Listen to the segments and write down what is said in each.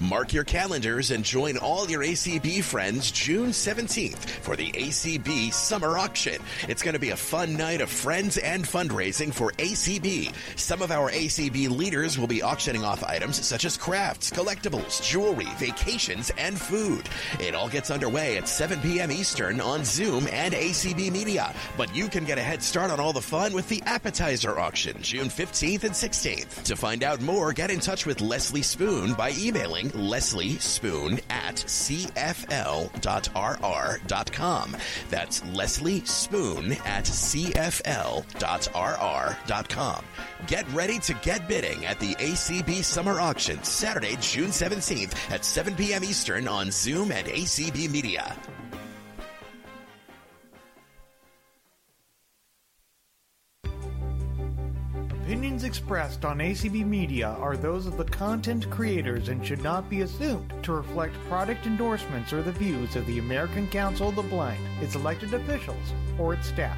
Mark your calendars and join all your ACB friends June 17th for the ACB Summer Auction. It's going to be a fun night of friends and fundraising for ACB. Some of our ACB leaders will be auctioning off items such as crafts, collectibles, jewelry, vacations, and food. It all gets underway at 7 p.m. Eastern on Zoom and ACB Media. But you can get a head start on all the fun with the appetizer auction June 15th and 16th. To find out more, get in touch with Leslie Spoon by emailing Leslie Spoon at cfl.rr.com. That's Leslie Spoon at cfl.rr.com. Get ready to get bidding at the ACB Summer Auction Saturday, June 17th at 7 p.m. Eastern on Zoom and ACB Media. Opinions expressed on ACB Media are those of the content creators and should not be assumed to reflect product endorsements or the views of the American Council of the Blind, its elected officials, or its staff.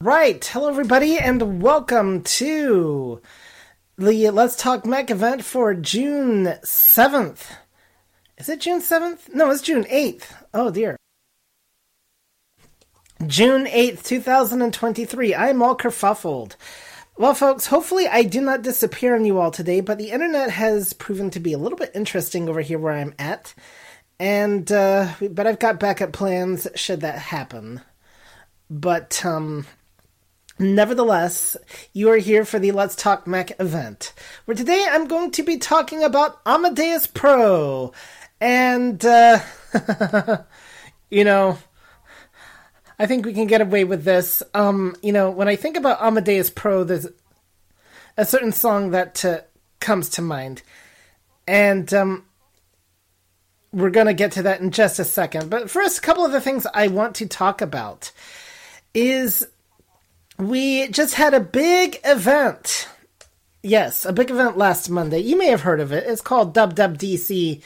Right. Hello, everybody, and welcome to the Let's Talk Mac event for June 7th. Is it June 7th? No, it's June 8th. Oh, dear. June 8th, 2023. I'm all kerfuffled. Well, folks, hopefully I do not disappear on you all today, but the internet has proven to be a little bit interesting over here where I'm at. And, uh, but I've got backup plans should that happen. But, um, Nevertheless, you are here for the Let's Talk Mac event, where today I'm going to be talking about Amadeus Pro. And, uh, you know, I think we can get away with this. Um, you know, when I think about Amadeus Pro, there's a certain song that uh, comes to mind. And, um, we're going to get to that in just a second. But first, a couple of the things I want to talk about is we just had a big event. Yes, a big event last Monday. You may have heard of it. It's called WWDC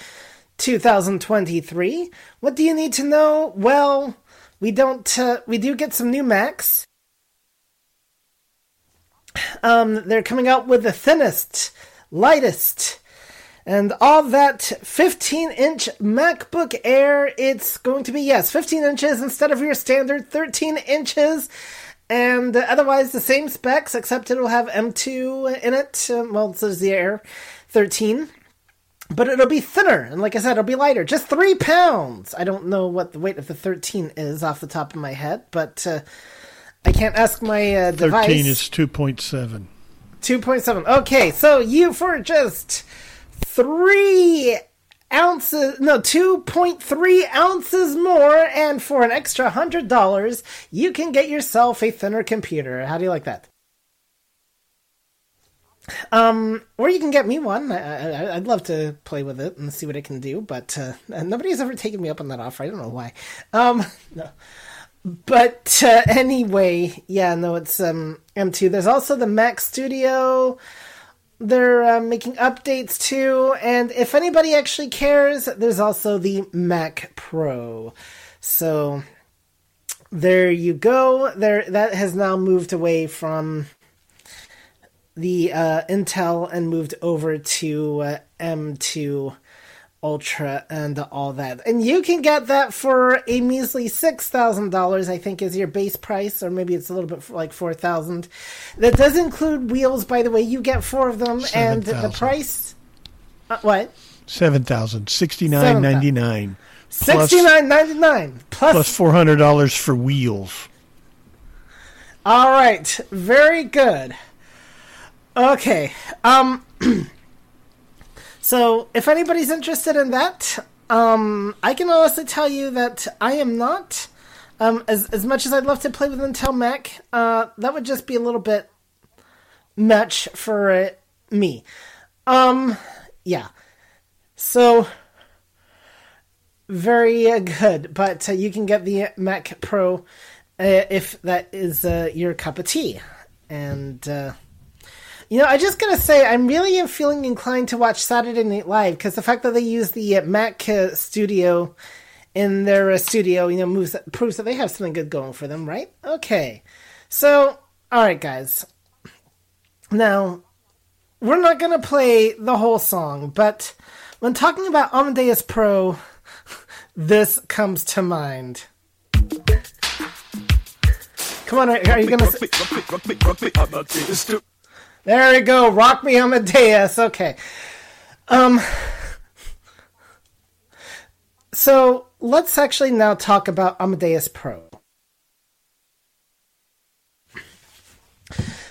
2023. What do you need to know? Well, we don't. Uh, we do get some new Macs. Um, they're coming out with the thinnest, lightest, and all that 15 inch MacBook Air. It's going to be yes, 15 inches instead of your standard 13 inches and uh, otherwise the same specs, except it'll have M2 in it. Um, well, so does the Air 13. But it'll be thinner, and like I said, it'll be lighter. Just three pounds. I don't know what the weight of the 13 is off the top of my head, but uh, I can't ask my uh, device. 13 is 2.7. 2.7. Okay, so you for just three ounces, no, 2.3 ounces more, and for an extra $100, you can get yourself a thinner computer. How do you like that? Um, or you can get me one. I, would love to play with it and see what it can do, but uh, nobody's ever taken me up on that offer. I don't know why. Um, no. But uh, anyway, yeah, no, it's um, M2. There's also the Mac Studio they're uh, making updates too, and if anybody actually cares, there's also the Mac Pro. So there you go. There that has now moved away from the uh, Intel and moved over to uh, M2 Ultra and all that. And you can get that for a measly $6,000, I think is your base price, or maybe it's a little bit like 4000 That does include wheels, by the way. You get four of them, 7, and 000. the price. Uh, what? 7000 $69.99. $69.99 plus, plus $400 for wheels. All right, very good. Okay. Um So, if anybody's interested in that, um, I can honestly tell you that I am not. Um, as as much as I'd love to play with Intel Mac, uh, that would just be a little bit much for uh, me. Um, yeah. So very uh, good, but uh, you can get the Mac Pro uh, if that is uh, your cup of tea, and you know, I just gotta say, I'm really feeling inclined to watch Saturday Night Live because the fact that they use the uh, Mac uh, studio in their uh, studio, you know, moves proves that they have something good going for them, right? Okay, so all right, guys. Now, we're not gonna play the whole song, but When talking about Amadeus Pro, this comes to mind. Come on, are you gonna? There we go. Rock me Amadeus. Okay. Um. So let's actually now talk about Amadeus Pro.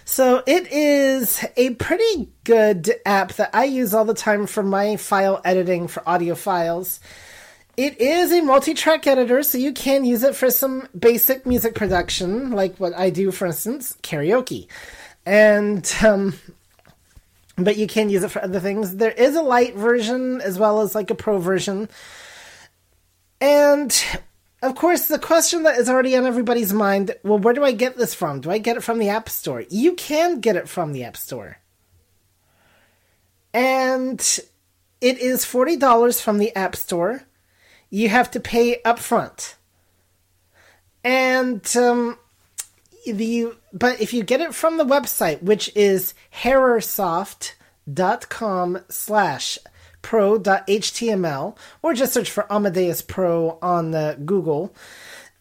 So it is a pretty good app that I use all the time for my file editing for audio files. It is a multi-track editor, so you can use it for some basic music production, like what I do, for instance, karaoke. And um, but you can use it for other things. There is a light version as well as like a pro version. And of course, the question that is already on everybody's mind well, where do I get this from? Do I get it from the App Store? You can get it from the App Store. And it is $40 from the App Store. You have to pay upfront. And um, the but if you get it from the website, which is hairersoft.com slash pro.html or just search for Amadeus Pro on the Google,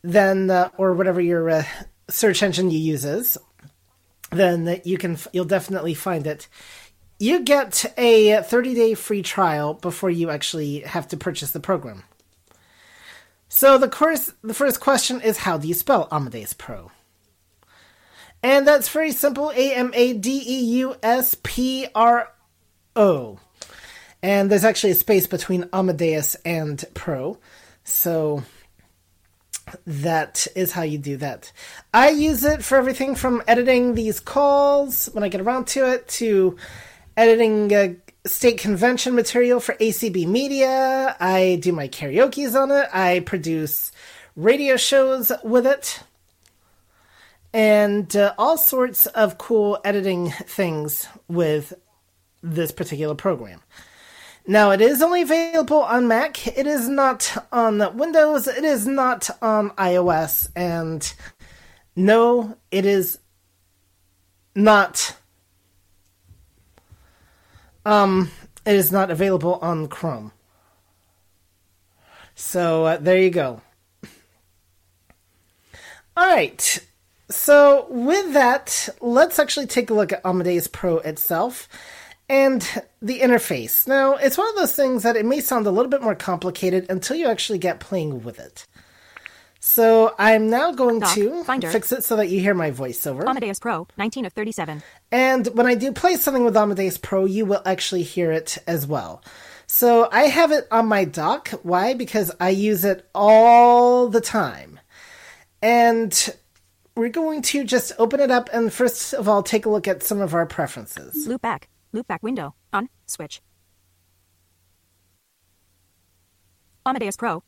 then uh, or whatever your uh, search engine you uses, then you can you'll definitely find it. You get a 30-day free trial before you actually have to purchase the program. So the course the first question is how do you spell Amadeus Pro? And that's very simple A M A D E U S P R O. And there's actually a space between Amadeus and Pro. So that is how you do that. I use it for everything from editing these calls when I get around to it to editing uh, state convention material for ACB Media. I do my karaoke's on it. I produce radio shows with it. And uh, all sorts of cool editing things with this particular program. Now, it is only available on Mac. It is not on Windows. It is not on iOS. And no, it is not. Um, it is not available on Chrome. So uh, there you go. All right. So with that, let's actually take a look at Amadeus Pro itself and the interface. Now, it's one of those things that it may sound a little bit more complicated until you actually get playing with it. So I'm now going Doc, to Finder. fix it so that you hear my voiceover. Amadeus Pro, 19 of 37. And when I do play something with Amadeus Pro, you will actually hear it as well. So I have it on my dock. Why? Because I use it all the time. And we're going to just open it up and first of all take a look at some of our preferences. Loop back. Loop back window. On. Switch. Amadeus Pro.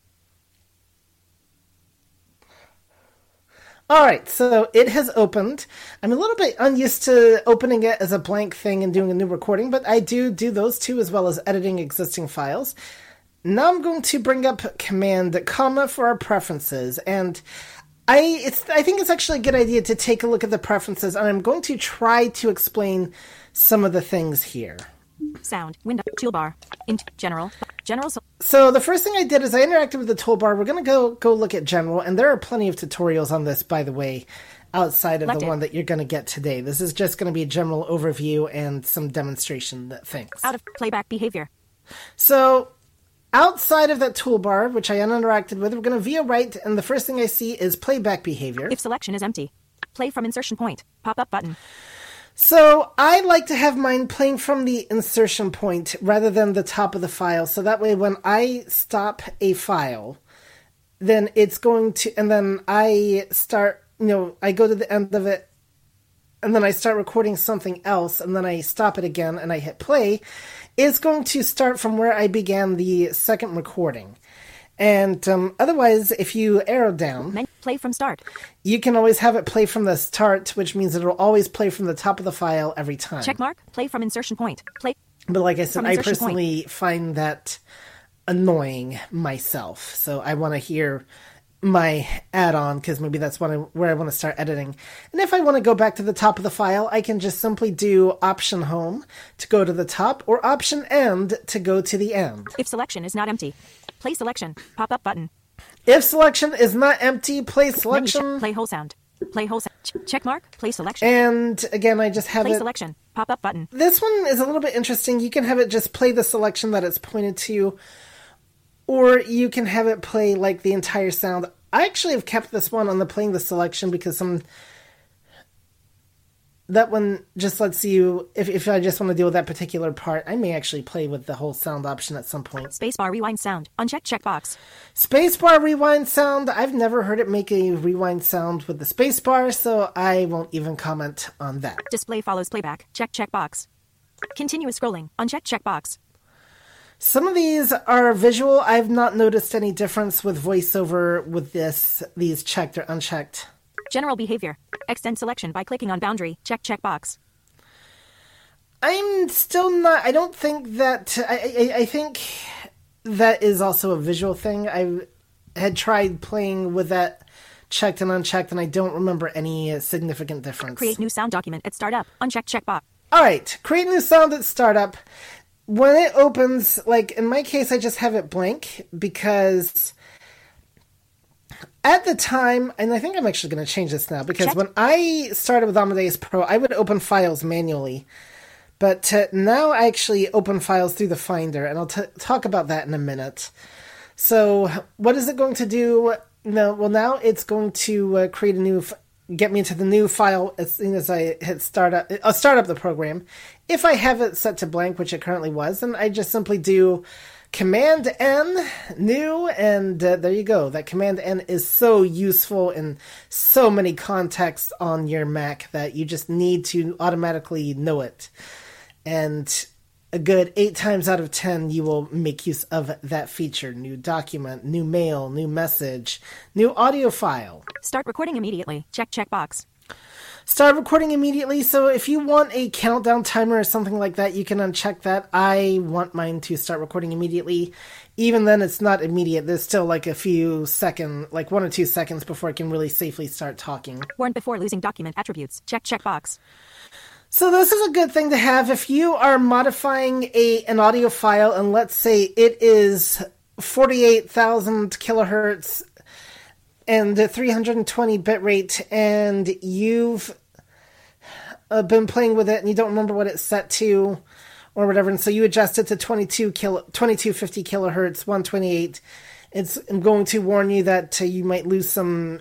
All right, so it has opened. I'm a little bit unused to opening it as a blank thing and doing a new recording, but I do do those too, as well as editing existing files. Now I'm going to bring up command comma for our preferences and I it's I think it's actually a good idea to take a look at the preferences and I'm going to try to explain some of the things here. Sound. Window. Toolbar. Int. General. General. So- So the first thing I did is I interacted with the toolbar. We're going to go go look at general, and there are plenty of tutorials on this, by the way, outside of Left the it. one that you're going to get today. This is just going to be a general overview and some demonstration that things. out of playback behavior. So outside of that toolbar, which I uninteracted with, we're going to via right, and the first thing I see is playback behavior. If selection is empty. Play from insertion point. Pop up button. So I like to have mine playing from the insertion point rather than the top of the file. So that way, when I stop a file, then it's going to, and then I start, you know, I go to the end of it, and then I start recording something else, and then I stop it again and I hit play. It's going to start from where I began the second recording. And um, otherwise, if you arrow down, play from start. you can always have it play from the start, which means it'll always play from the top of the file every time. Check mark. Play from insertion point. Play. But like I said, I personally find that annoying myself. So I want to hear my add-on because maybe that's what I, where I want to start editing. And if I want to go back to the top of the file, I can just simply do Option Home to go to the top or Option End to go to the end. If selection is not empty, play selection. Pop up button. If selection is not empty, play selection. Play whole sound. Play whole sound. Ch- check mark. Play selection. And again, I just have Play it. selection. Pop up button. This one is a little bit interesting. You can have it just play the selection that it's pointed to, or you can have it play like the entire sound. I actually have kept this one on the playing the selection because some that one just lets you if if I just want to deal with that particular part, I may actually play with the whole sound option at some point. Spacebar rewind sound. Uncheck checkbox. Spacebar rewind sound. I've never heard it make a rewind sound with the spacebar, so I won't even comment on that. Display follows playback. Check checkbox. Continuous scrolling. Uncheck checkbox. Some of these are visual. I've not noticed any difference with voiceover with this these checked or unchecked. General behavior. Extend selection by clicking on boundary. Check checkbox. I'm still not. I don't think that. I, I, I think that is also a visual thing. I had tried playing with that checked and unchecked, and I don't remember any significant difference. Create new sound document at startup. Uncheck checkbox. All right, create new sound at startup. When it opens, like in my case, I just have it blank because at the time, and I think I'm actually going to change this now because Check. when I started with Amadeus Pro, I would open files manually. But uh, now I actually open files through the Finder, and I'll t- talk about that in a minute. So, what is it going to do? No, well, now it's going to uh, create a new, f- get me into the new file as soon as I hit start up, uh, start up the program. If I have it set to blank, which it currently was, then I just simply do Command N, new, and uh, there you go. That Command N is so useful in so many contexts on your Mac that you just need to automatically know it. And a good eight times out of ten, you will make use of that feature. New document, new mail, new message, new audio file. Start recording immediately. Check checkbox. Start recording immediately. So if you want a countdown timer or something like that, you can uncheck that. I want mine to start recording immediately. Even then, it's not immediate. There's still like a few second, like one or two seconds before it can really safely start talking. Warn before losing document attributes. Check checkbox. So this is a good thing to have if you are modifying a an audio file and let's say it is 48,000 kilohertz and the 320 bitrate and you've uh, been playing with it and you don't remember what it's set to or whatever and so you adjust it to 22 kilo 2250 kilohertz 128 it's I'm going to warn you that uh, you might lose some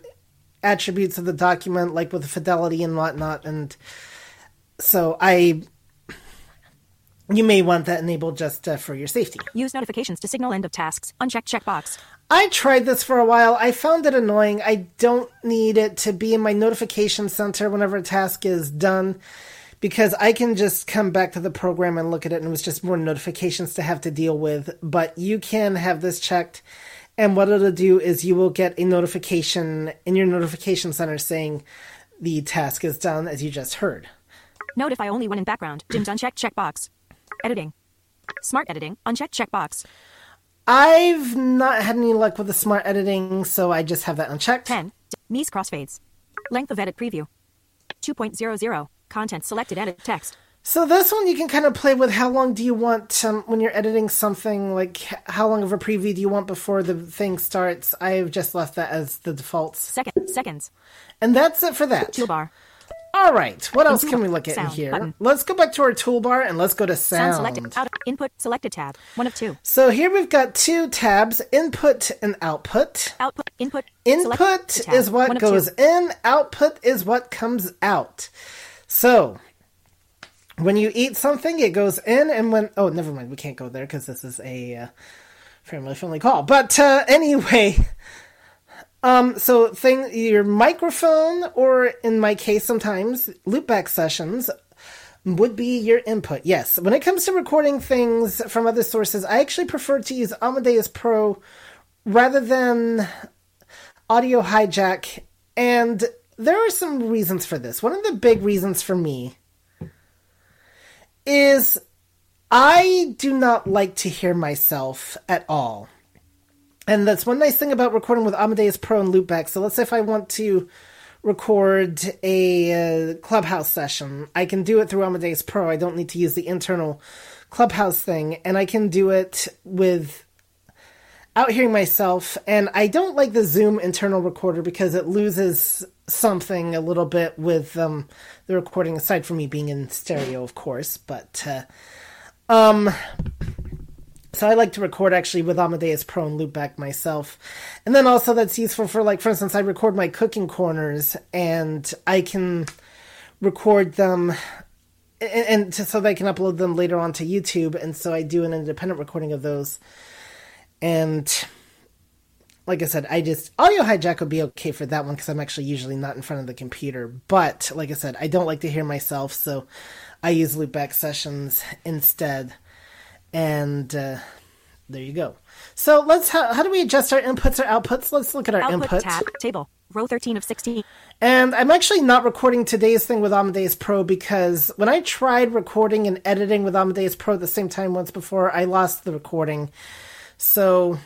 attributes of the document like with fidelity and whatnot and so I, you may want that enabled just uh, for your safety. Use notifications to signal end of tasks. Uncheck checkbox. I tried this for a while. I found it annoying. I don't need it to be in my notification center whenever a task is done because I can just come back to the program and look at it and it was just more notifications to have to deal with. But you can have this checked and what it'll do is you will get a notification in your notification center saying the task is done as you just heard. Notify only when in background. Dimmed uncheck checkbox. Editing. Smart editing. Uncheck checkbox. I've not had any luck with the smart editing, so I just have that unchecked. 10. Mies crossfades. Length of edit preview. 2.00. Content selected edit text. So this one you can kind of play with how long do you want um, when you're editing something, like how long of a preview do you want before the thing starts. I've just left that as the defaults. Second. Seconds. And that's it for that. Toolbar. All right, what else can we look at in here? button. Let's go back to our toolbar and let's go to Sound sound. selected. Out. Input selected tab. One of two. So here we've got two tabs, input and output. Output. Input. Input is what goes two. in, output is what comes out. So, when you eat something, it goes in, and when. Oh, never mind, we can't go there because this is a uh, family friendly call. But uh, anyway. Um, so thing your microphone, or in my case, sometimes loopback sessions would be your input. Yes, when it comes to recording things from other sources, I actually prefer to use Amadeus Pro rather than Audio Hijack, and there are some reasons for this. One of the big reasons for me is I do not like to hear myself at all. And that's one nice thing about recording with Amadeus Pro and Loopback. So let's say if I want to record a uh, Clubhouse session, I can do it through Amadeus Pro. I don't need to use the internal Clubhouse thing, and I can do it with out hearing myself. And I don't like the Zoom internal recorder because it loses something a little bit with um, the recording, aside from me being in stereo, of course. But uh, um, so I like to record actually with Amadeus Pro and Loopback myself. And then also that's useful for like for instance I record my cooking corners and I can record them and, and to, so they can upload them later onto YouTube and so I do an independent recording of those. And like I said, I just audio hijack would be okay for that one because I'm actually usually not in front of the computer. But like I said, I don't like to hear myself, so I use loopback sessions instead and uh, there you go. So let's how, how do we adjust our inputs or outputs? Let's look at our Output inputs. tab. Table. Row 13 of 16. And I'm actually not recording today's thing with Amadeus Pro because when I tried recording and editing with Amadeus Pro at the same time once before, I lost the recording. So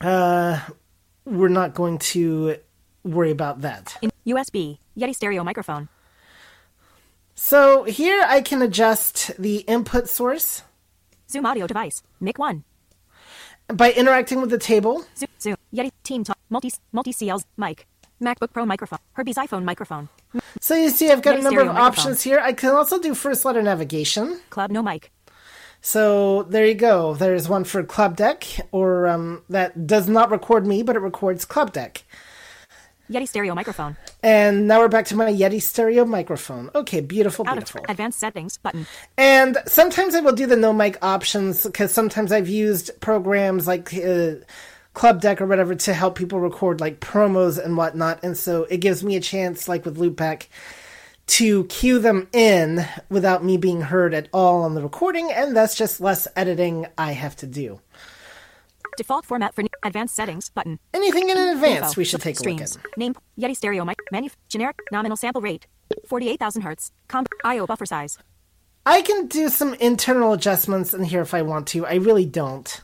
uh, we're not going to worry about that. In USB. Yeti stereo microphone. So here I can adjust the input source Zoom audio device. Mic 1. by interacting with the table. Zoom. Zoom. Yeti team talk. Multi multi CLs mic. MacBook Pro microphone. Herbie's iPhone microphone. So you see, I've got a number of microphone. options here. I can also do first letter navigation. Club no mic. So there you go. There's one for Club Deck, or um, that does not record me, but it records Club Deck. Yeti stereo microphone. And now we're back to my Yeti stereo microphone. Okay, beautiful, Out beautiful. of advanced settings button. And sometimes I will do the no mic options because sometimes I've used programs like uh, Club Deck or whatever to help people record like promos and whatnot. And so it gives me a chance, like with Loopback, to cue them in without me being heard at all on the recording. And that's just less editing I have to do. Default format for new advanced settings button. Anything in advance Info. we should take a look Streams. at. Name Yeti stereo mic. Menu generic nominal sample rate. 48,000 hertz. Com IO buffer size. I can do some internal adjustments in here if I want to. I really don't.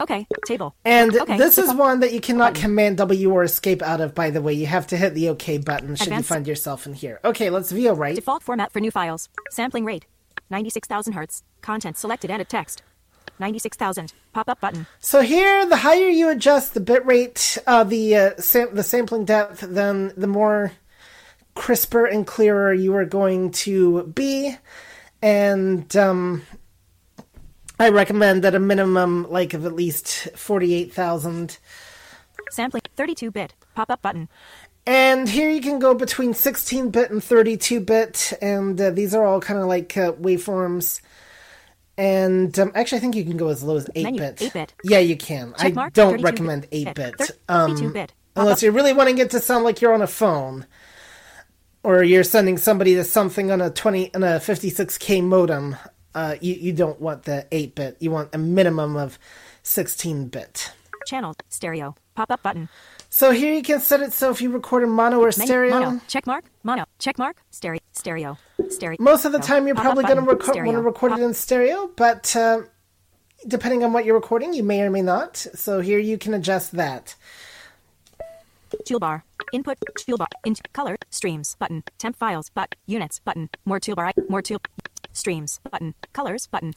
Okay. Table. And Okay, this is one that you cannot Command W or escape out of, by the way. You have to hit the OK button should Advanced- you find yourself in here. Okay, let's VO right. Default format for new files. Sampling rate. 96,000 hertz. Content selected. Edit text. 96,000. Pop up button. So here, the higher you adjust the bitrate, uh, the uh, sam- the sampling depth, then the more crisper and clearer you are going to be. And um, I recommend that a minimum like of at least forty eight thousand. Sampling 32 bit. Pop up button. And here you can go between 16 bit and 32 bit, and uh, these are all kind of like uh, waveforms. And um, actually, I think you can go as low as 8 bit. 8-bit. Yeah, you can. I don't recommend 8 bit. Um, bit. unless you're really wanting it to sound like you're on a phone, or you're sending somebody to something on a 20 on a 56k modem. Uh, you you don't want the 8 bit. You want a minimum of 16 bit. Channel. Stereo. Pop up button. So here you can set it so if you record in mono or stereo. Mono. Check mark. Mono. Check mark. Stereo. Stereo. Stereo. Most of the time, you're probably going to record want to record it in stereo, but uh, depending on what you're recording, you may or may not. So here you can adjust that. Toolbar. Input. Toolbar. Int. Color. Streams. Button. Temp files. But. Units. Button. More toolbar. More tool. Streams. Button. Colors. Button.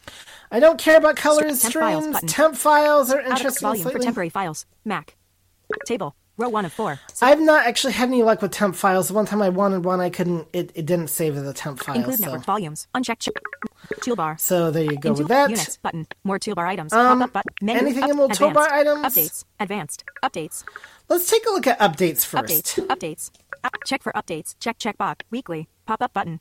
I don't care about colors, Temp files streams, button. temp files are interesting. volume for temporary files. Mac. Table. Row 1 of 4. I've not actually had any luck with temp files. The one time I wanted one, I couldn't. It, it didn't save as a temp file. Include So. network volumes. Uncheck. Check. Toolbar. so there you go Into with that. Units button. More toolbar items. Um, Pop up button. Menu. anything up, in little toolbar items? Updates. Advanced. Updates. Let's take a look at updates first. Updates. Updates. Up, check for updates. Check check box. Weekly. Pop up button.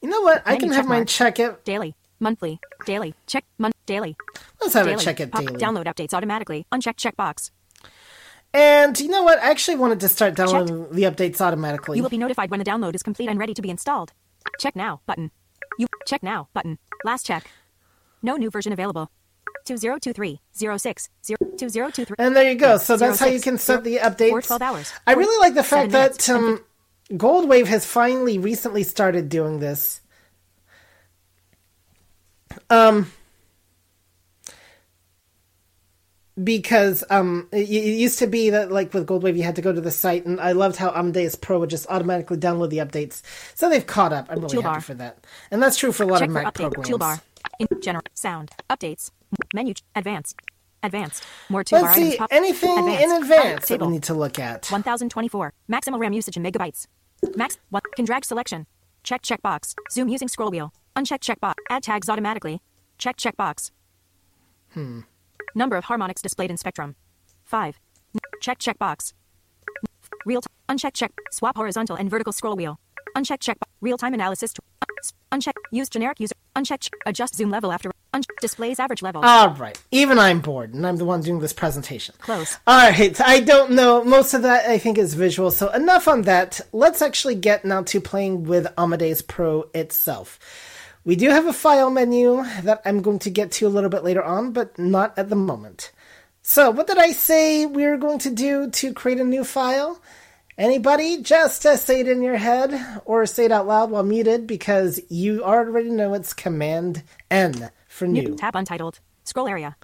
You know what? I can have mine check it. Daily. Monthly. Daily. Check. Month. Daily. Let's have daily. it check it Pop, daily. Download updates automatically. Uncheck checkbox. And you know what? I actually wanted to start downloading the updates automatically. You will be notified when the download is complete and ready to be installed. Check now button. You check now button. Last check. No new version available. 2023 06 2023. And there you go. So that's how you can set the updates. Or 12 hours. I really like the fact that um, Goldwave has finally recently started doing this. Um, because um, it, it used to be that like with Goldwave you had to go to the site, and I loved how Amadeus Pro would just automatically download the updates. So they've caught up. I'm really Toolbar. happy for that, and that's true for a lot Check of Mac update. programs. Toolbar. In general. Sound. Updates. Menu. Advanced. Advanced. More toolbar Let's see Pop- anything advanced. in advance that we need to look at. 1024. Maximal RAM usage in megabytes. Max. One. Can drag selection. Check checkbox. Zoom using scroll wheel. Uncheck checkbox. Add tags automatically. Check checkbox. Hmm. Number of harmonics displayed in spectrum. 5. Check checkbox. Real time. Uncheck check. Swap horizontal and vertical scroll wheel. Uncheck check. Real time analysis. Uncheck. Use generic user. Uncheck. ch- Adjust zoom level after. Un- displays average level. All right. Even I'm bored, and I'm the one doing this presentation. Close. All right. I don't know. Most of that I think is visual. So enough on that. Let's actually get now to playing with Amadeus Pro itself. We do have a file menu that I'm going to get to a little bit later on, but not at the moment. So, what did I say we were going to do to create a new file? Anybody? Just uh, say it in your head or say it out loud while muted because you already know it's Command N for new. New tab untitled. Scroll area.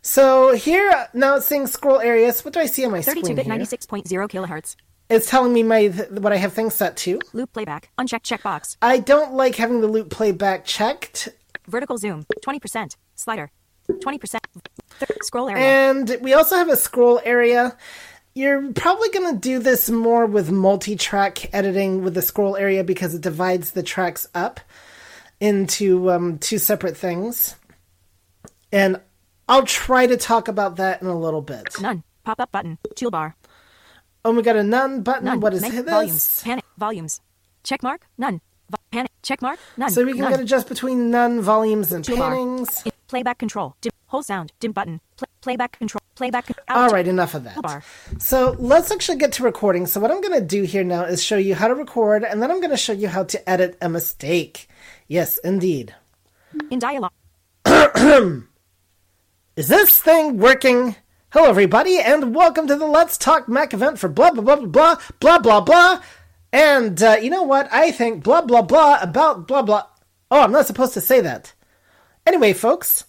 So here now it's saying scroll areas. What do I see on my 32 screen bit here? 96.0 kilohertz. It's telling me my what I have things set to. Loop playback. Uncheck checkbox. I don't like having the loop playback checked, Vertical zoom. 20%. Slider. 20%. Th- scroll area. and we also have a scroll area. You're probably going to do this more with multi-track editing with the scroll area because it divides the tracks up into um, two separate things. And I'll try to talk about that in a little bit. None. Pop up button. Toolbar. Oh, we got a none button. None. What is Make this? Volumes. Panic. Volumes. Check mark. None. Vo- panic. Check mark. None. So we can None. get adjust between none, volumes, and pannings. In- playback control. Dim. Whole sound. Dim button. Pl- playback control. Playback. Out. right, enough of that. Toolbar. So let's actually get to recording. So what I'm going to do here now is show you how to record, and then I'm going to show you how to edit a mistake. Yes, indeed. In dialogue. Is this thing working? Hello, everybody, and welcome to the Let's Talk Mac event for blah blah blah blah blah blah blah blah. And uh, you know what? I think blah blah blah about blah blah. Oh, I'm not supposed to say that. Anyway, folks,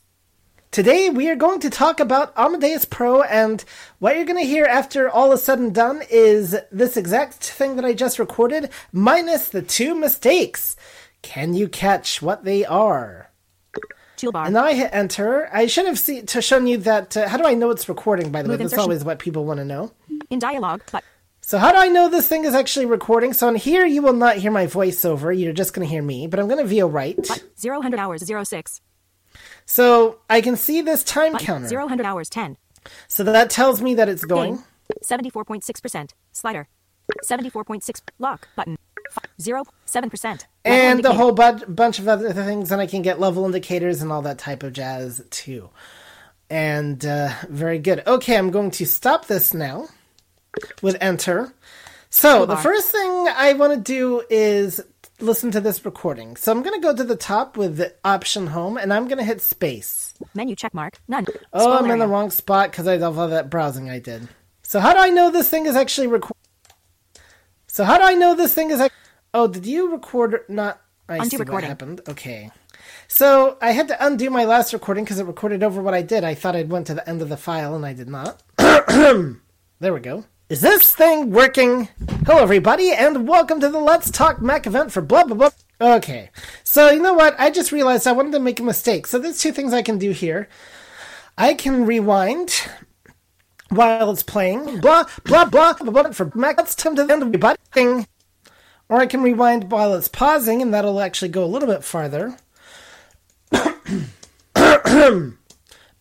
today we are going to talk about Amadeus Pro, and what you're going to hear after all is said and done is this exact thing that I just recorded, minus the two mistakes. Can you catch what they are? Toolbar. And now I hit enter. I should have seen to shown you that. Uh, how do I know it's recording? By the way, Move that's always what people want to know. In dialogue. But So how do I know this thing is actually recording? So on here, you will not hear my voiceover. You're just going to hear me. But I'm going to VO right. zero hundred hours zero six. So I can see this time Button. counter. Zero hundred hours ten. So that tells me that it's going. Seventy four point six percent. Slider. Seventy four point six. Lock button. Zero seven percent. and a whole bu- bunch of other things, and I can get level indicators and all that type of jazz too. And uh, very good. Okay, I'm going to stop this now with enter. So the first thing I want to do is listen to this recording. So I'm going to go to the top with the option home, and I'm going to hit space. Menu check mark. None. Oh, Scroll I'm in the wrong spot because I love all that browsing I did. So how do I know this thing is actually record? So how do I know this thing is? Ac- oh, did you record? Not. I Undo see what happened. Okay. So I had to undo my last recording because it recorded over what I did. I thought I'd went to the end of the file and I did not. there we go. Is this thing working? Hello, everybody, and welcome to the Let's Talk Mac event for blah blah blah. Okay, so you know what? I just realized I wanted to make a mistake. So there's two things I can do here. I can rewind while it's playing. Blah blah blah blah, blah for Mac. Let's come to the end of the thing. Or I can rewind while it's pausing, and that'll actually go a little bit farther.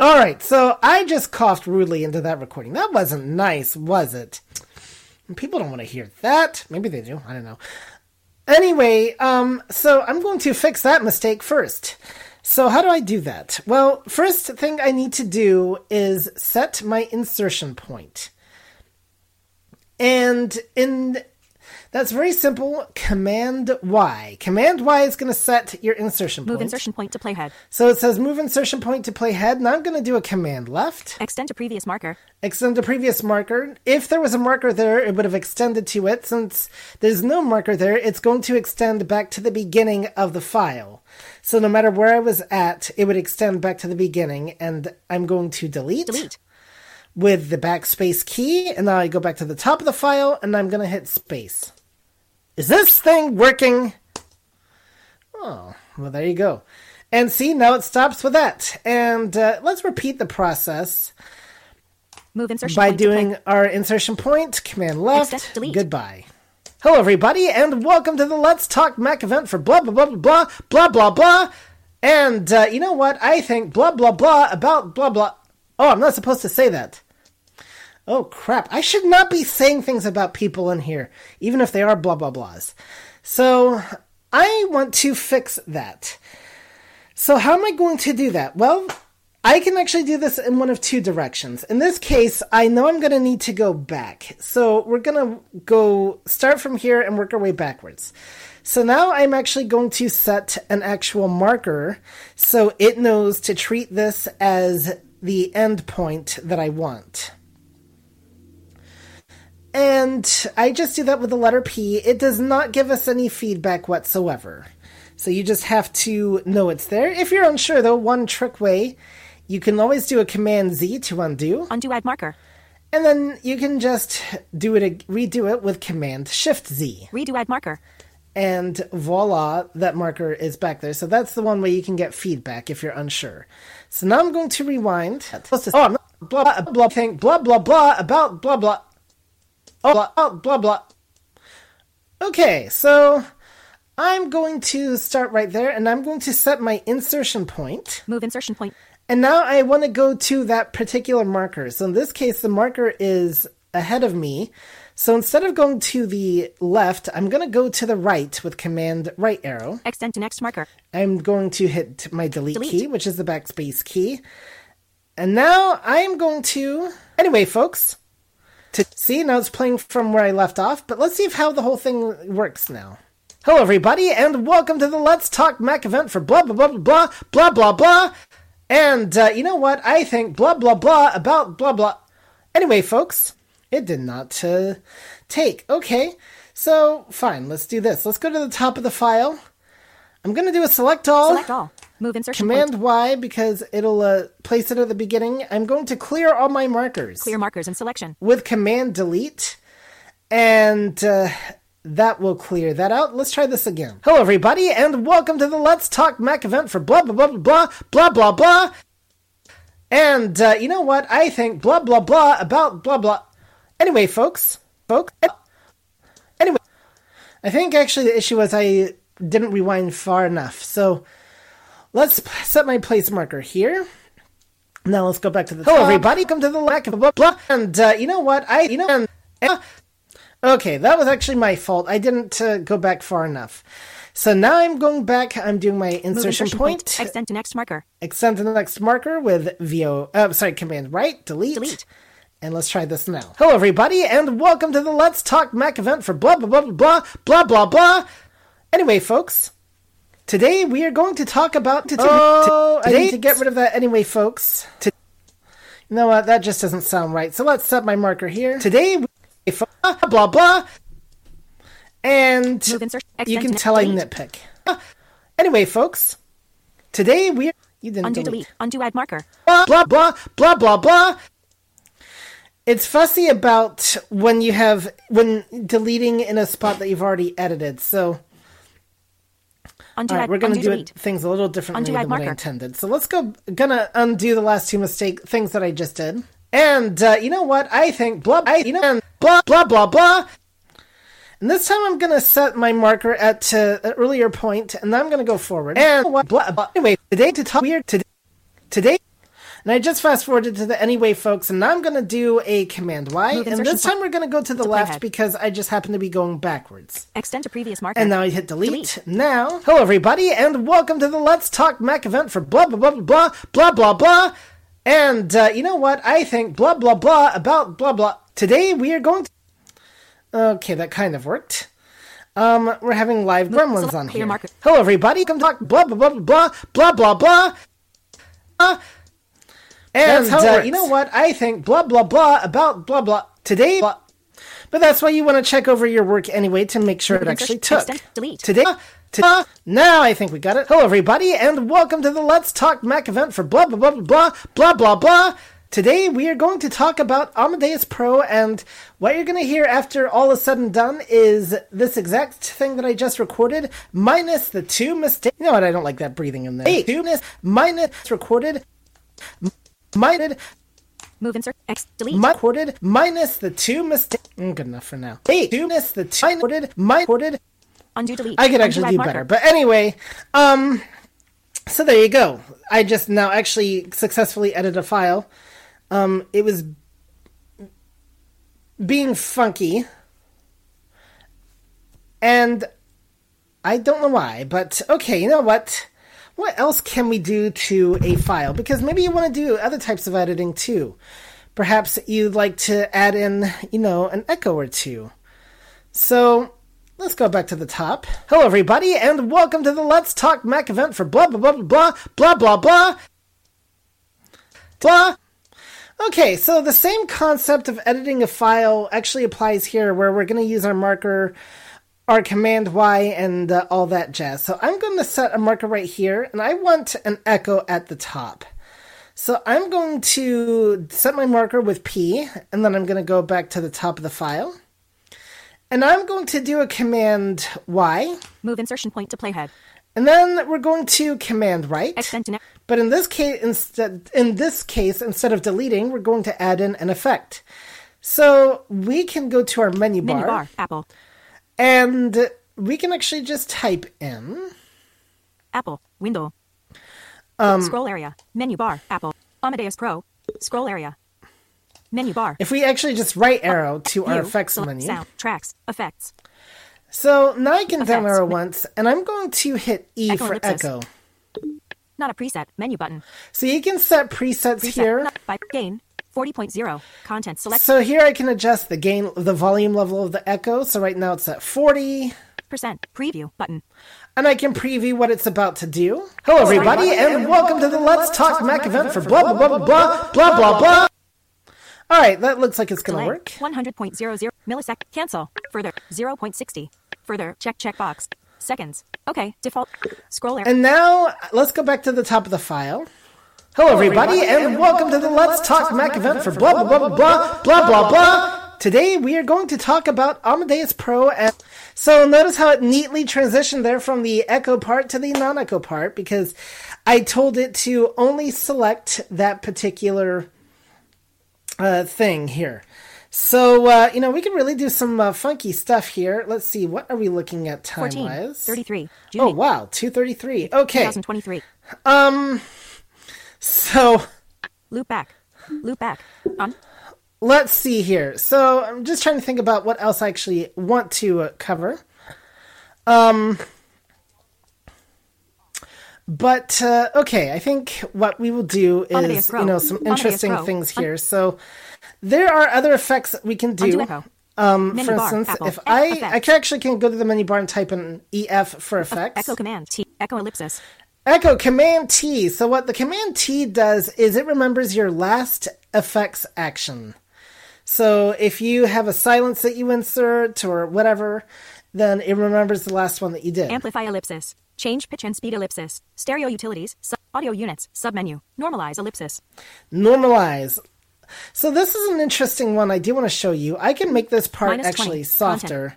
All right, so I just coughed rudely into that recording. That wasn't nice, was it? People don't want to hear that. Maybe they do. I don't know. Anyway, um, so I'm going to fix that mistake first. So how do I do that? Well, first thing I need to do is set my insertion point. And in that's very simple. Command Y. Command Y is going to set your insertion Move point. Move insertion point to playhead. So it says move insertion point to playhead. Now I'm going to do a command left. Extend to previous marker. Extend the previous marker. If there was a marker there, it would have extended to it. Since there's no marker there, it's going to extend back to the beginning of the file. So no matter where I was at, it would extend back to the beginning, and I'm going to delete. Delete. with the backspace key, and now I go back to the top of the file, and I'm gonna hit space. Is this thing working? Oh, well, there you go. And see, now it stops with that. And uh, let's repeat the process Move insertion by doing our insertion point, command left, Exit, delete. goodbye. Hello, everybody, and welcome to the Let's Talk Mac event for blah, blah, blah, blah, blah, blah, blah, blah. And uh, you know what? I think blah, blah, blah about blah, blah. Oh, I'm not supposed to say that. Oh, crap. I should not be saying things about people in here, even if they are blah, blah, blahs. So, I want to fix that. So, how am I going to do that? Well, I can actually do this in one of two directions. In this case, I know I'm going to need to go back. So, we're going to go start from here and work our way backwards. So now I'm actually going to set an actual marker so it knows to treat this as the end point that I want. And I just do that with the letter P. It does not give us any feedback whatsoever. So you just have to know it's there. If you're unsure, though, one trick way, you can always do a Command Z to undo, Undo add marker. and then you can just do it, redo it with Command Shift Z, Redo add marker. and voila, that marker is back there. So that's the one way you can get feedback if you're unsure. So now I'm going to rewind. Oh, I'm blah blah blah thing blah blah blah about blah blah. Oh, blah, oh, blah blah. Okay, so I'm going to start right there, and I'm going to set my insertion point. Move insertion point. And now I want to go to that particular marker. So in this case, the marker is ahead of me. So instead of going to the left, I'm going to go to the right with command right arrow. Extend to next marker. I'm going to hit my delete, Delete. key, which is the backspace key. And now I'm going to. Anyway, folks, to see. Now it's playing from where I left off, but let's see if how the whole thing works now. Hello, everybody, and welcome to the Let's Talk Mac event for blah blah blah blah blah blah blah. And uh, you know what? I think blah blah blah about blah blah. Anyway, folks, it did not uh, take. Okay, so fine. Let's do this. Let's go to the top of the file. I'm gonna do a select all. Select all move insertion. Command point. Y because it'll uh, place it at the beginning. I'm going to clear all my markers. Clear markers and selection. With Command Delete. And uh, that will clear that out. Let's try this again. Hello, everybody, and welcome to the Let's Talk Mac event for blah, blah, blah, blah, blah, blah, blah. And uh, you know what? I think blah, blah, blah about blah, blah. Anyway, folks, folks. Anyway, I think actually the issue was I didn't rewind far enough. So Let's set my place marker here. Now let's go back to the. Hello, top. everybody. Come to the lack of blah blah. And uh, you know what? I you know. And, uh, okay, that was actually my fault. I didn't uh, go back far enough. So now I'm going back. I'm doing my insertion, point. point. Extend to next marker. Extend to the next marker with VO. Uh, sorry, command right. Delete. Delete. And let's try this now. Hello, everybody, and welcome to the Let's Talk Mac event for blah blah blah blah blah blah. blah. Anyway, folks, today we are going to talk about. To, oh, I need to get rid of that. Anyway, folks, to, you know what? That just doesn't sound right. So let's set my marker here. Today, we, blah blah blah, and you can tell I nitpick. Anyway, folks, today we are. You didn't Undo delete delete. Undo add marker. blah blah blah blah blah blah. It's fussy about when you have when deleting in a spot that you've already edited. So, Undo all right, add. we're going to do it, things a little differently than what I intended. So let's go. Gonna undo the last two mistake things that I just did. And uh, you know what? I think blah. I you know and blah blah blah blah. And this time I'm gonna set my marker at uh, an earlier point, and then I'm gonna go forward. And what? Blah, blah. Anyway, today to talk weird today. Today. And I just fast forwarded to the anyway, folks, and now I'm going to do a Command Y, Move and this time we're going to go to the to left because I just happen to be going backwards. Extend to previous marker. And now I hit delete. Now, hello everybody, and welcome to the Let's Talk Mac event for blah blah blah blah blah blah blah blah. And uh, you know what? I think blah blah blah about blah blah. Today we are going to. Okay, that kind of worked. Um, we're having live gremlins on here. Hello everybody, come talk blah blah blah blah blah blah blah. Uh, and uh, you know what? I think blah blah blah about blah blah today. Blah. But that's why you want to check over your work anyway to make sure it actually took. Delete. Today. Today. now I think we got it. Hello, everybody, and welcome to the Let's Talk Mac event for blah blah blah blah blah blah blah. Today we are going to talk about Amadeus Pro, and what you're going to hear after all is said and done is this exact thing that I just recorded, minus the two mistakes. You know what? I don't like that breathing in there. Hey, two minus recorded. M- minus Move insert. X. Delete. my recorded minus the two mistakes. Good enough for now. Eight, two, minus the two recorded, my recorded. Undo delete. I could actually do marker. better. But anyway, um so there you go. I just now actually successfully edited a file. Um it was being funky. And I don't know why, but okay, you know what? what else can we do to a file? Because maybe you want to do other types of editing too. Perhaps you'd like to add in, you know, an echo or two. So let's go back to the top. Hello, everybody, and welcome to the Let's Talk Mac event for blah, blah, blah, blah, blah, blah, blah, blah. Okay, so the same concept of editing a file actually applies here, where we're going to use our marker our command Y, and uh, all that jazz. So I'm going to set a marker right here, and I want an echo at the top. So I'm going to set my marker with P, and then I'm going to go back to the top of the file. And I'm going to do a command Y, Move insertion point to playhead. and then we're going to command right. Extend to ne- But in this case, instead in this case, instead of deleting, we're going to add in an effect. So we can go to our menu bar, menu bar. Apple. And we can actually just type in. Apple. Window. Um, Scroll area. Menu bar. Apple. Amadeus Pro. Scroll area. Menu bar. If we actually just right arrow to our View. effects Select menu. Sound. Tracks. Effects. So now I can down arrow once, and I'm going to hit E Echo for ellipsis. echo. Not a preset. Menu button. So you can set presets Preset. here. Not by gain. 40.0 content select. So here I can adjust the gain, the volume level of the echo. So right now it's at 40 percent preview button. And I can preview what it's about to do. Hello, everybody, and welcome to the Let's Talk Mac event for blah blah blah blah blah blah blah. All right, that looks like it's gonna work. 100.00 millisecond. Cancel. Further 0.60. Further check checkbox. Seconds. Okay. Default. Scroll. And now let's go back to the top of the file. Hello, everybody, and welcome to the Let's Talk Mac event for blah blah blah blah blah blah blah blah. Today we are going to talk about Amadeus Pro, and so notice how it neatly transitioned there from the echo part to the non-echo part because I told it to only select that particular uh, thing here. So uh, you know we can really do some uh, funky stuff here. Let's see, what are we looking at time 14. wise? 33. June Oh wow, two thirty three. Okay, 2023. So Loop back. Loop back. On. let's see here. So I'm just trying to think about what else I actually want to uh, cover. Um, but uh, okay, I think what we will do is you know some interesting things here. So there are other effects that we can do. Um, for instance, Apple. if I Effects. I can actually can go to the menu bar and type in EF for effects. Echo command. T. Echo ellipsis. Echo Command T. So what the Command T does is it remembers your last effects action. So if you have a silence that you insert or whatever, then it remembers the last one that you did. Amplify ellipsis. Change pitch and speed ellipsis. Stereo utilities. Sub- audio units. Submenu. Normalize ellipsis. Normalize. So this is an interesting one I do want to show you. I can make this part Minus 20. actually softer.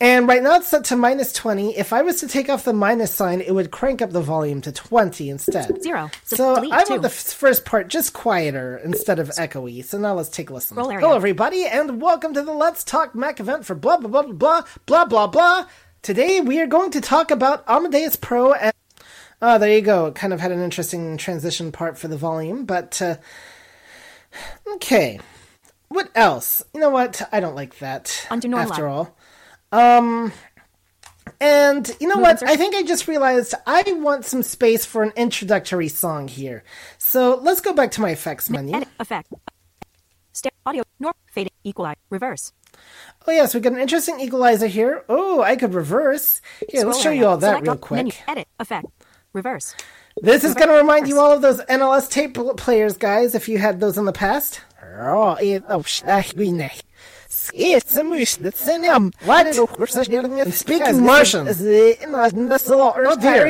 And right now it's set to minus 20. If I was to take off the minus sign, it would crank up the volume to 20 instead. Zero. So, so I want the f- first part just quieter instead of echoey. So now let's take a listen. Hello, everybody, and welcome to the Let's Talk Mac event for blah, blah, blah, blah, blah, blah, blah. Today we are going to talk about Amadeus Pro and. Oh, there you go. It kind of had an interesting transition part for the volume, but. Uh... Okay. What else? You know what? I don't like that. After all um, and you know hmm, what? I think I just realized I want some space for an introductory song here. So let's go back to my effects menu. Edit. Effect. Ster- audio. Norm. Fade. Equalize. Reverse. Oh yes, we got an interesting equalizer here. Oh, I could reverse. Here, let's show you all that real quick. Menu. Edit. Effect. Reverse. This is going to remind you all of those NLS tape players, guys, if you had those in the past. Oh, eh, oh ah, it- oh, sh- ah, we know. Speaking Martian. Oh dear.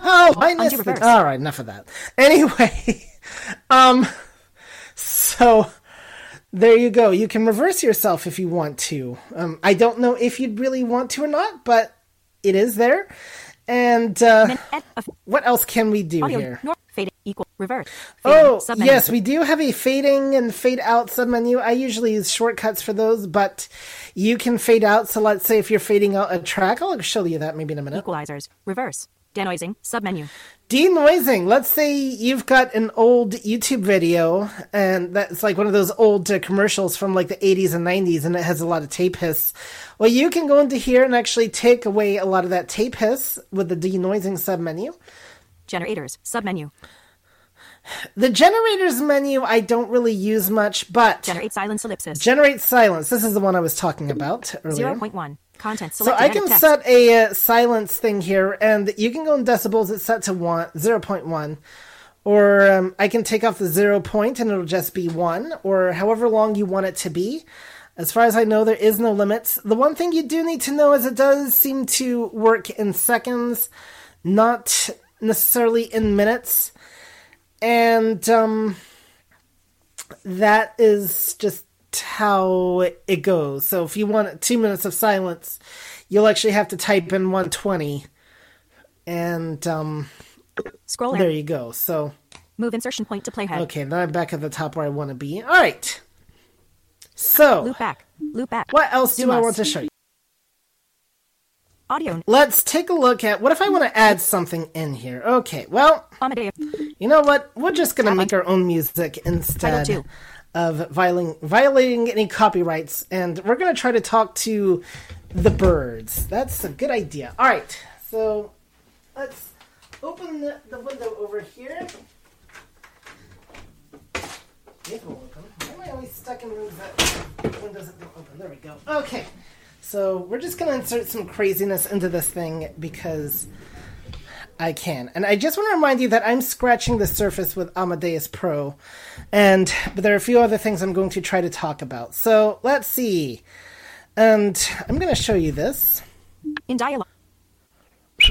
Oh, I missed Undo reverse. it. All right, enough of that. Anyway, um, so there you go. You can reverse yourself if you want to. Um, I don't know if you'd really want to or not, but it is there. And uh, Min, ed, of, what else can we do audio, here? Fade, equal, reverse. Fade, Oh, submenu. yes, we do have a fading and fade out submenu. I usually use shortcuts for those, but you can fade out. So let's say if you're fading out a track, I'll show you that maybe in a minute. Equalizers, reverse. Denoising, submenu. Denoising. Let's say you've got an old YouTube video, and that's like one of those old uh, commercials from like the 80s and 90s, and it has a lot of tape hiss. Well, you can go into here and actually take away a lot of that tape hiss with the denoising submenu. Generators, submenu. The generators menu I don't really use much, but Generate silence ellipsis. generate silence. This is the one I was talking about earlier. 0.1. Content So. I can text. set a uh, silence thing here, and you can go in decibels. It's set to one, 0.1. Or um, I can take off the zero point and it'll just be one, or however long you want it to be. As far as I know, there is no limits. The one thing you do need to know is it does seem to work in seconds, not necessarily in minutes. And um, that is just how it goes. So if you want two minutes of silence, you'll actually have to type in 120. And um, Scroll there you go. So, Move insertion point to playhead. okay, now I'm back at the top where I want to be. All right. So, Loop back. Loop back. what else do Zoom I want to show you? Audio. Let's take a look at what if I want to add something in here. Okay, well, You know what? We're just gonna make our own music instead of violating violating any copyrights, and we're gonna try to talk to the birds. That's a good idea. All right, so let's open the, the window over here. It will open. Why am I always stuck in rooms that windows that don't open? There we go. Okay, so we're just gonna insert some craziness into this thing because. I can. And I just want to remind you that I'm scratching the surface with Amadeus Pro. And but there are a few other things I'm going to try to talk about. So let's see. And I'm going to show you this. In dialogue.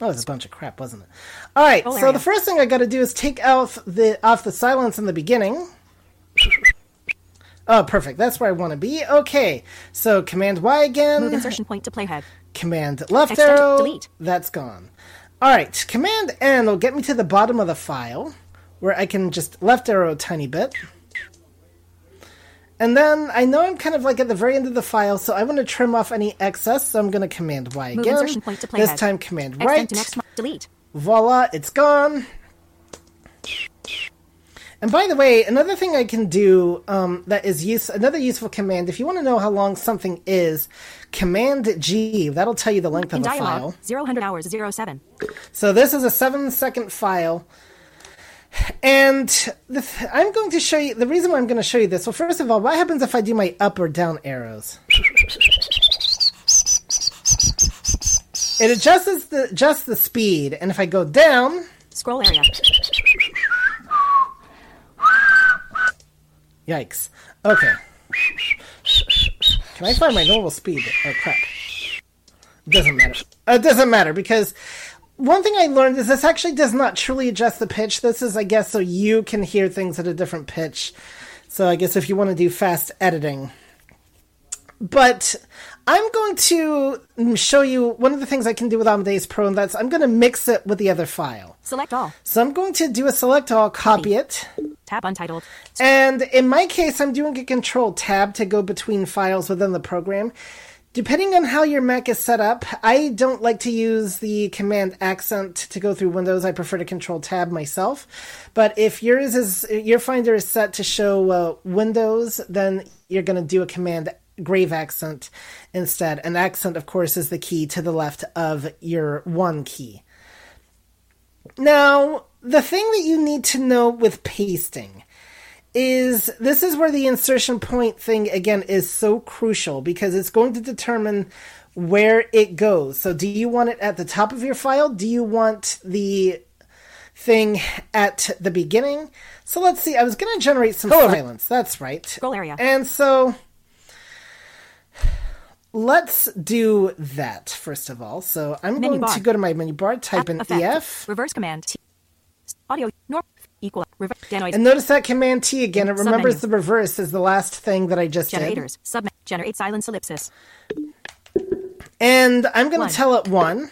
It was a bunch of crap, wasn't it? All right. Oh, so the first thing I got to do is take off the off the silence in the beginning. Oh, perfect. That's where I want to be. Okay. So Command Y again. Move insertion point to playhead. Command left Extent, arrow. delete. That's gone. All right. Command N will get me to the bottom of the file where I can just left arrow a tiny bit. And then I know I'm kind of like at the very end of the file, so I want to trim off any excess. So I'm going to Command Y again. this time Command right. to next. mo- Delete. Voila, it's gone. And by the way, another thing I can do um, that is use another useful command. If you want to know how long something is, Command G. That'll tell you the length of In the dialogue. file. 0 hours 07. So this is a seven second file. And the th- I'm going to show you the reason why I'm going to show you this. Well, first of all, what happens if I do my up or down arrows? It adjusts the adjusts the speed, and if I go down, Scroll area. Yikes. Okay. Can I find my normal speed? Oh crap. Doesn't matter. It doesn't matter because one thing I learned is this actually does not truly adjust the pitch. This is, I guess, so you can hear things at a different pitch. So I guess if you want to do fast editing. But I'm going to show you one of the things I can do with Amadeus Pro, and that's I'm going to mix it with the other file. Select all. So I'm going to do a select all, copy it, Tab untitled. and in my case, I'm doing a control tab to go between files within the program. Depending on how your Mac is set up, I don't like to use the command accent to go through Windows. I prefer to control tab myself. But if yours is your Finder is set to show uh, Windows, then you're going to do a command grave accent instead. An accent, of course, is the key to the left of your one key. Now, the thing that you need to know with pasting is this is where the insertion point thing again is so crucial because it's going to determine where it goes. So do you want it at the top of your file? Do you want the thing at the beginning? So let's see. I was going to generate some silence. That's right. Scroll area. And so let's do that first of all. So I'm Menu going bar. to go to my menu bar, type in Effect. EF. Reverse command. T. Audio. Equal. Reverse. Denoise. And notice that Command T again. It remembers Submenu. the reverse as the last thing that I just did. Generators. Sub. Generate silence ellipsis. And I'm going to tell it one.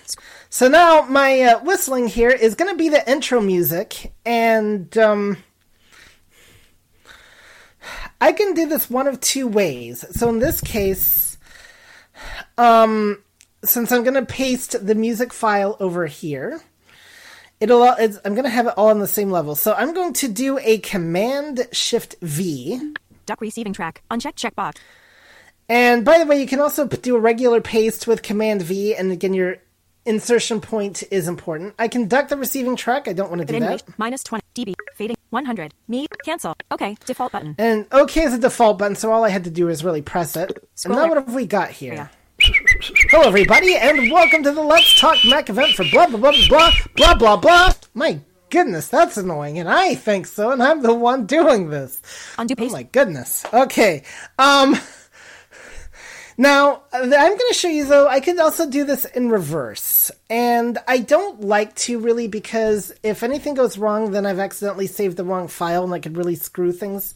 So now my uh, whistling here is going to be the intro music. And um, I can do this one of two ways. So in this case, um, since I'm going to paste the music file over here, it'll it's, I'm going to have it all on the same level. So I'm going to do a Command Shift V. Duck receiving track. Uncheck checkbox. And by the way, you can also do a regular paste with Command V, and again, your insertion point is important. I can duck the receiving track. I don't want to do that. Minus 20. dB. Fading. 100. Me. Cancel. Okay. Default button. And OK is a default button, so all I had to do is really press it. Scroll and now what have we got here? Yeah. Hello, everybody, and welcome to the Let's Talk Mac event for blah blah blah blah blah blah blah. My goodness, that's annoying, and I think so, and I'm the one doing this. Undo Oh my goodness. Okay. Um now I'm going to show you though I could also do this in reverse. And I don't like to really because if anything goes wrong then I've accidentally saved the wrong file and I could really screw things.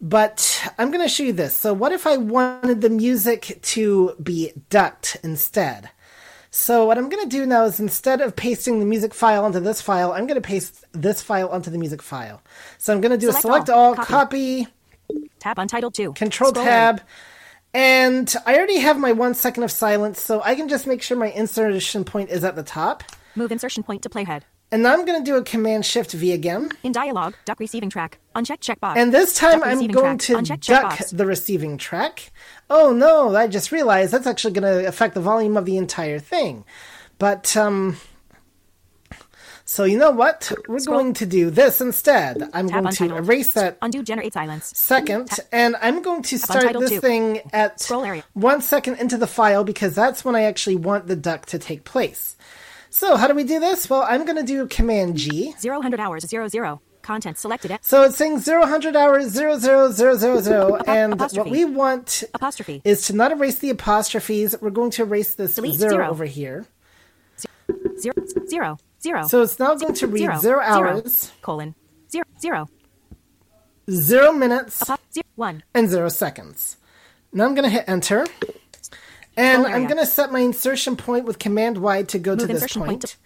But I'm going to show you this. So what if I wanted the music to be ducked instead? So what I'm going to do now is instead of pasting the music file onto this file, I'm going to paste this file onto the music file. So I'm going to do Select a select all. all, Copy. copy Tab untitled 2. Control Scroll tab. And I already have my one second of silence, so I can just make sure my insertion point is at the top. Move insertion point to playhead. And now I'm going to do a Command Shift V again. In dialog. Duck receiving track. Uncheck checkbox. And this time Duck I'm going track. to Uncheck duck checkbox. the receiving track. Oh no, I just realized that's actually going to affect the volume of the entire thing. But, um. So you know what? We're Scroll. going to do this instead. I'm Tab going to untitled. erase that Undo generate silence. second, and I'm going to start this two. thing at one second into the file because that's when I actually want the duck to take place. So how do we do this? Well, I'm going to do Command G. 0 hours 0 0. Content selected So it's saying 0, hours, 0, 0, 0, 0, 0, and what we want apostrophe. is to not erase the apostrophes. We're going to erase this zero, zero. over here. 0 0 0. So it's now going to read Zero. zero, Zero. hours, colon 0 0. 0 minutes, Apo- 0 1. and 0 seconds. Now I'm going to hit enter. And I'm going to set my insertion point with Command Y to go to this point. point to-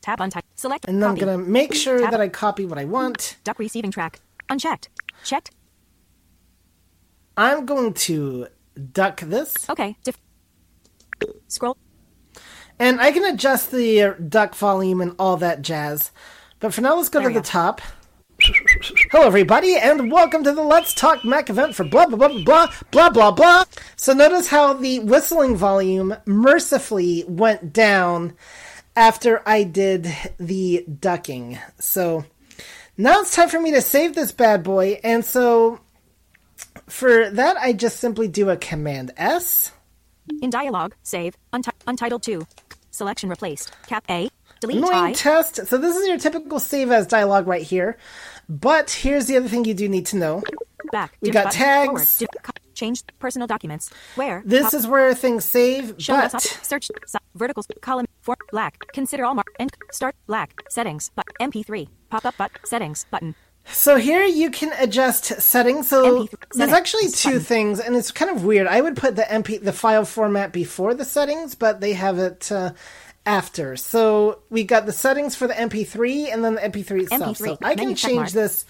Tab. Select. And then I'm copy. going to make sure Tab. that I copy what I want. Duck receiving track. Unchecked. Checked. I'm going to duck this. Okay. Dif- Scroll. And I can adjust the duck volume and all that jazz. But for now, let's go There to the go. top. Hello, everybody, and welcome to the Let's Talk Mac event for blah, blah, blah, blah, blah, blah, blah. So notice how the whistling volume mercifully went down after I did the ducking. So now it's time for me to save this bad boy. And so for that, I just simply do a Command S. In dialog. Save. Unti- untitled 2. Selection replaced. Cap A. Delete Annoying I. test. So this is your typical save as dialogue right here. But here's the other thing you do need to know. Back. We got tags. Forward. Change personal documents. Where? This is where things save, Show but. Search. Verticals. Column. For. Black. Consider all mark. and Start. Black. Settings. But. MP3. Pop up. But. Settings. Button. so here you can adjust settings. So MP3 there's actually two button. things, and it's kind of weird. I would put the MP the file format before the settings, but they have it uh, after. So we got the settings for the MP3 and then the MP3 itself. MP3, So I can change this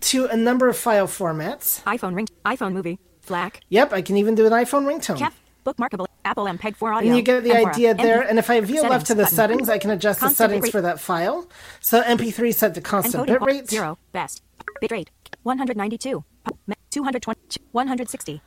to a number of file formats. iPhone ring. iPhone movie. FLAC. Yep, I can even do an iPhone ringtone. Cap. Bookmarkable. Apple MPEG 4 audio. And you get the M4, idea there. MP3, And if I view left to the button. settings, I can adjust the settings bitrate. for that file. So MP3 set to constant bitrate. zero best bitrate 192 Me- 220 ch- 160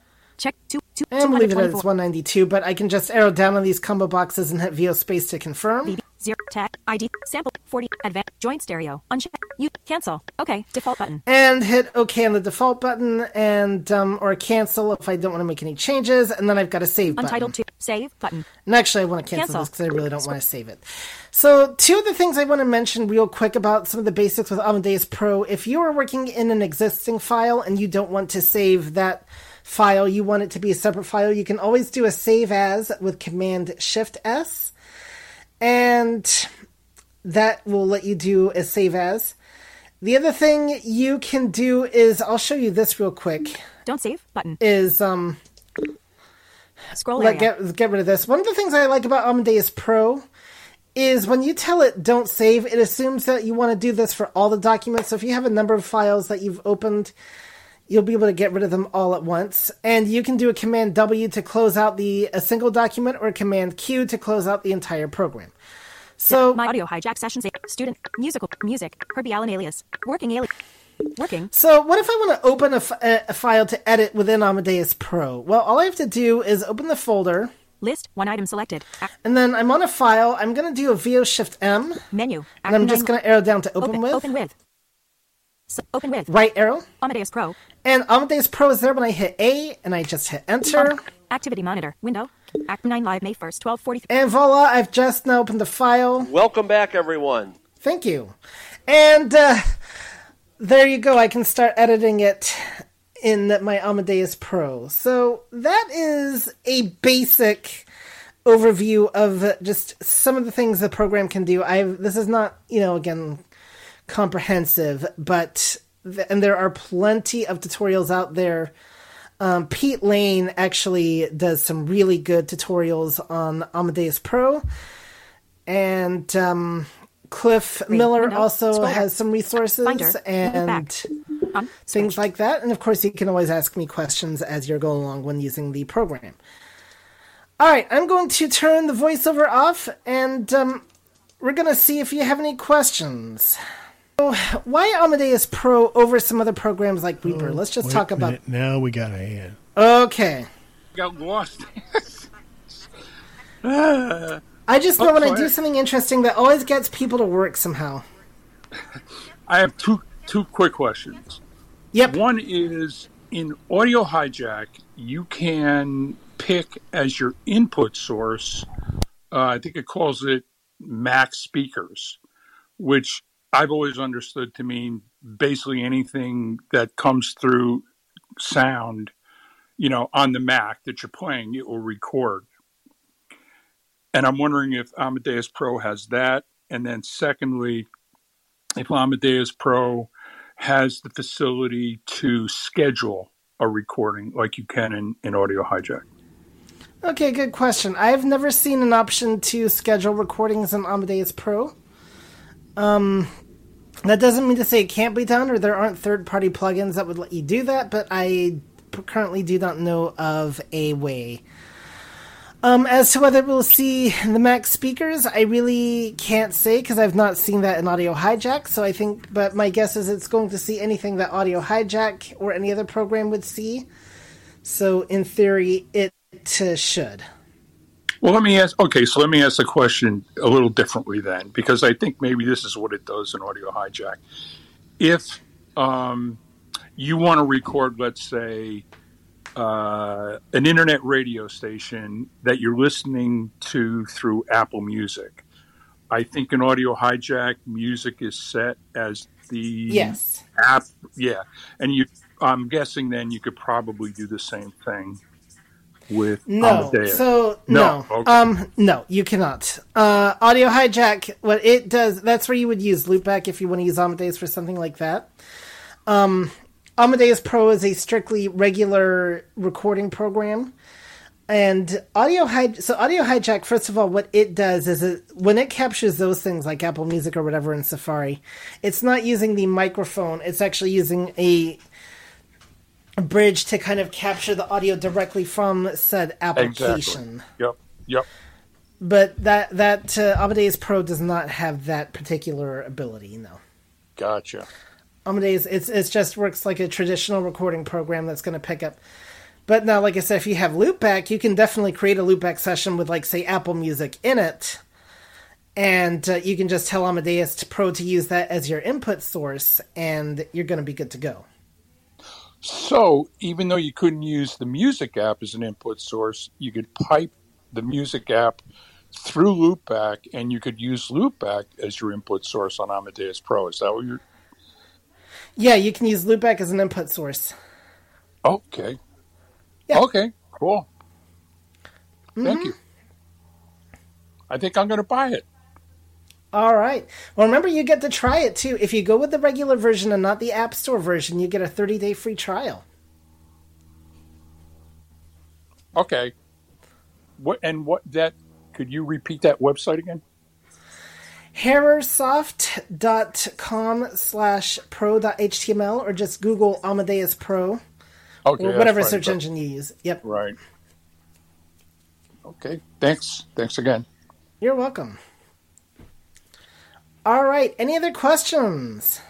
check two two And we'll it 224 192, but I can just arrow down on these combo boxes and hit VO space to confirm. VB Zero. Tag. ID. Sample. 40. Advanced. Joint stereo. Uncheck. You. Cancel. Okay. Default button. and hit OK on the default button and um, or cancel if I don't want to make any changes, and then I've got a save button. Untitled 2. Save. Button. And actually, I want to cancel, Cancel. this because I really don't want to save it. So, two of the things I want to mention real quick about some of the basics with Amadeus Pro. If you are working in an existing file and you don't want to save that file, you want it to be a separate file, you can always do a save as with Command Shift S, and that will let you do a save as. The other thing you can do is I'll show you this real quick. Don't save. Button. Is um Scroll like area. get get rid of this. One of the things I like about Amadeus Pro is when you tell it don't save, it assumes that you want to do this for all the documents. So if you have a number of files that you've opened, you'll be able to get rid of them all at once. And you can do a command W to close out the a single document or command Q to close out the entire program. So My audio hijack sessions. Student. Musical. Music. Herbie Allen alias. Working alias. Working. So, what if I want to open a, f- a- file to edit within Amadeus Pro? Well, all I have to do is open the folder, List. One item selected. And then I'm on a file. I'm going to do a VO Shift M, menu. and I'm just going to arrow down to open, open with, Open with. So, open with. right arrow. Amadeus Pro. And Amadeus Pro is there when I hit A, and I just hit Enter. Activity monitor. Window. Act 9 live May 1st. 1243. And voila, I've just now opened the file. Welcome back, everyone. Thank you. And uh, there you go. I can start editing it in my Amadeus Pro. So that is a basic overview of just some of the things the program can do. I this is not, you know, again comprehensive, but and there are plenty of tutorials out there. Um, Pete Lane actually does some really good tutorials on Amadeus Pro, and um, Cliff Miller window, also scroll has some resources Finder. And. On. things like that. And of course, you can always ask me questions as you're going along when using the program. All right, I'm going to turn the voiceover off, and um, we're going to see if you have any questions. So, why Amadeus Pro over some other programs like Reaper? Let's just talk about. minute, Now we got a hand. Okay. got lost. I just know when I do something interesting that always gets people to work somehow. I have two two quick questions. Yep. One is in Audio Hijack, you can pick as your input source. Uh, I think it calls it Mac speakers, which I've always understood to mean basically anything that comes through sound, you know, on the Mac that you're playing, it will record. And I'm wondering if Amadeus Pro has that. And then, secondly, if Amadeus Pro has the facility to schedule a recording like you can in, in Audio Hijack. Okay, good question. I've never seen an option to schedule recordings in Amadeus Pro. Um, that doesn't mean to say it can't be done or there aren't third party plugins that would let you do that, but I currently do not know of a way. Um, as to whether we'll see the Mac speakers, I really can't say because I've not seen that in Audio Hijack. So I think, but my guess is it's going to see anything that Audio Hijack or any other program would see. So in theory, it uh, should. Well, let me ask. Okay, so let me ask the question a little differently then, because I think maybe this is what it does in Audio Hijack. If um, you want to record, let's say, uh, an internet radio station that you're listening to through Apple Music, I think in Audio Hijack, music is set as the Yes. app. Yeah, and you. I'm guessing then you could probably do the same thing with No. Amadeus. So no. No, okay. Um no, you cannot. Uh audio hijack what it does that's where you would use loopback if you want to use Amadeus for something like that. Um Amadeus Pro is a strictly regular recording program. And audio hij- so audio hijack first of all what it does is it when it captures those things like Apple Music or whatever in Safari, it's not using the microphone, it's actually using a a bridge to kind of capture the audio directly from said application. Exactly. Yep. Yep. But that that uh, Amadeus Pro does not have that particular ability. No, Gotcha. Amadeus it's it's just works like a traditional recording program that's going to pick up. But now, like I said, if you have loopback, you can definitely create a loopback session with, like, say, Apple Music in it, and uh, you can just tell Amadeus Pro to use that as your input source, and you're going to be good to go. So even though you couldn't use the music app as an input source, you could pipe the music app through Loopback, and you could use Loopback as your input source on Amadeus Pro. Is that what you're? Yeah, you can use Loopback as an input source. Okay. Yeah. Okay. Cool. Thank mm-hmm. you. I think I'm going to buy it. All right. Well, remember, you get to try it too. If you go with the regular version and not the App Store version, you get a 30 day free trial. Okay. What and what that? Could you repeat that website again? hairersoft.com slash pro.html or just Google Amadeus Pro Okay. or whatever right, search engine you use. Yep. Right. Okay. Thanks. Thanks again. You're welcome. All right. Any other questions?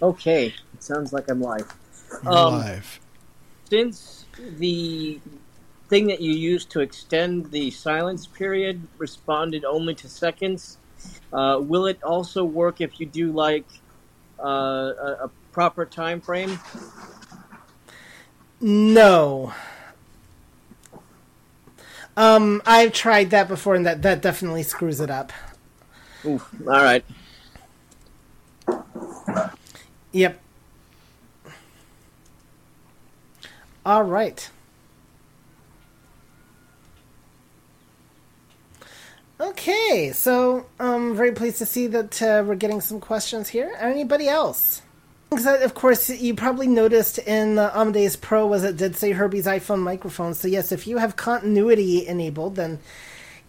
Okay, it sounds like I'm live. You're Um, live. Since the thing that you used to extend the silence period responded only to seconds, uh, will it also work if you do like uh, a, a proper time frame? No. Um, I've tried that before, and that that definitely screws it up. Oof. All right. Yep. All right. Okay, so I'm very pleased to see that uh, we're getting some questions here. Anybody else? That, of course, you probably noticed in uh, Amadeus Pro was it did say Herbie's iPhone microphone. So yes, if you have continuity enabled, then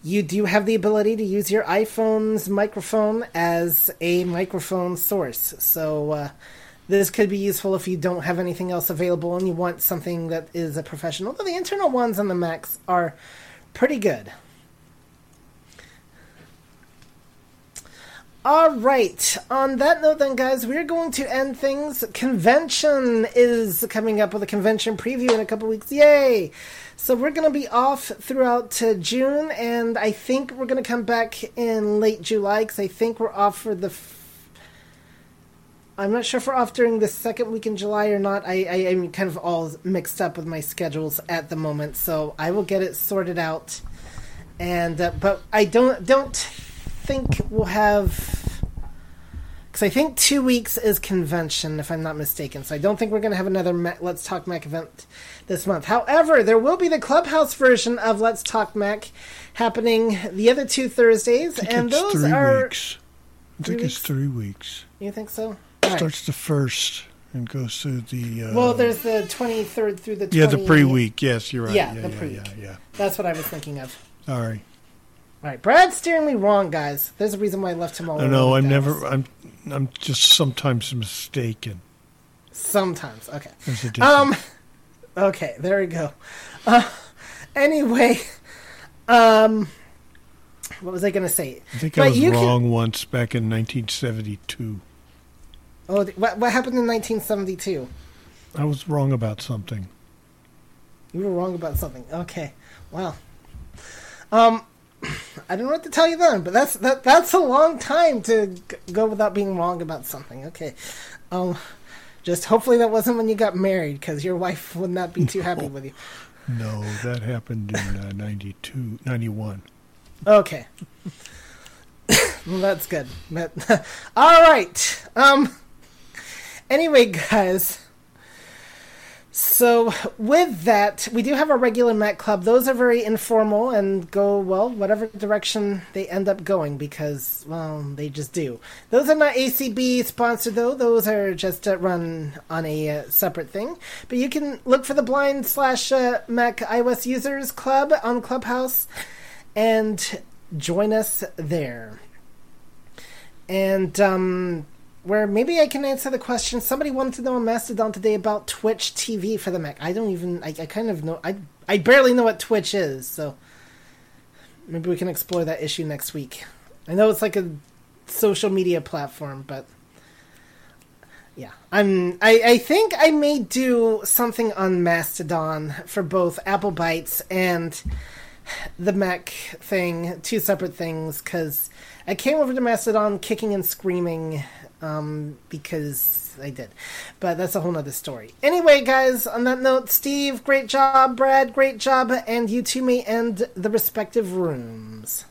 you do have the ability to use your iPhone's microphone as a microphone source. So uh, this could be useful if you don't have anything else available and you want something that is a professional. Though the internal ones on the Macs are pretty good. All right. On that note, then, guys, we're going to end things. Convention is coming up with a convention preview in a couple weeks. Yay! So we're going to be off throughout uh, June, and I think we're going to come back in late July because I think we're off for the. I'm not sure if we're off during the second week in July or not. I, I am kind of all mixed up with my schedules at the moment, so I will get it sorted out. And uh, but I don't don't think we'll have because I think two weeks is convention, if I'm not mistaken. So I don't think we're going to have another Mac, Let's Talk Mac event this month. However, there will be the Clubhouse version of Let's Talk Mac happening the other two Thursdays, and those three are. weeks. I three think it's weeks? three weeks. You think so? All right. Starts the first and goes through the. Uh, Well, there's the 23rd through the 20th. yeah, the pre-week. Yes, you're right. Yeah, Yeah, the yeah, pre-week. yeah, yeah. That's what I was thinking of. Sorry. All right, Brad's steering me wrong, guys. There's a reason why I left him all. I over know. I'm dice. never. I'm. I'm just sometimes mistaken. Sometimes, okay. Um. Okay, there we go. Uh, anyway, um, what was I going to say? I think but I was you can- wrong once back in 1972. Oh, what, what happened in 1972? I was wrong about something. You were wrong about something. Okay, well, um, I don't know what to tell you then, but that's that. That's a long time to go without being wrong about something. Okay, um, just hopefully that wasn't when you got married, because your wife would not be too happy with you. No, that happened in uh, 92, 91. Okay. well, that's good. But, all right. Um. Anyway, guys. So with that, we do have a regular Mac Club. Those are very informal and go well whatever direction they end up going because well they just do. Those are not ACB sponsored though. Those are just uh, run on a uh, separate thing. But you can look for the Blind slash uh, Mac iOS Users Club on Clubhouse and join us there. And um, where maybe I can answer the question. Somebody wanted to know on Mastodon today about Twitch TV for the Mac. I don't even. I, I kind of know. I I barely know what Twitch is, so maybe we can explore that issue next week. I know it's like a social media platform, but yeah, I'm. I I think I may do something on Mastodon for both Apple Bytes and the Mac thing, two separate things, because I came over to Mastodon kicking and screaming um, because I did. But that's a whole nother story. Anyway, guys, on that note, Steve, great job. Brad, great job. And you two may end the respective rooms.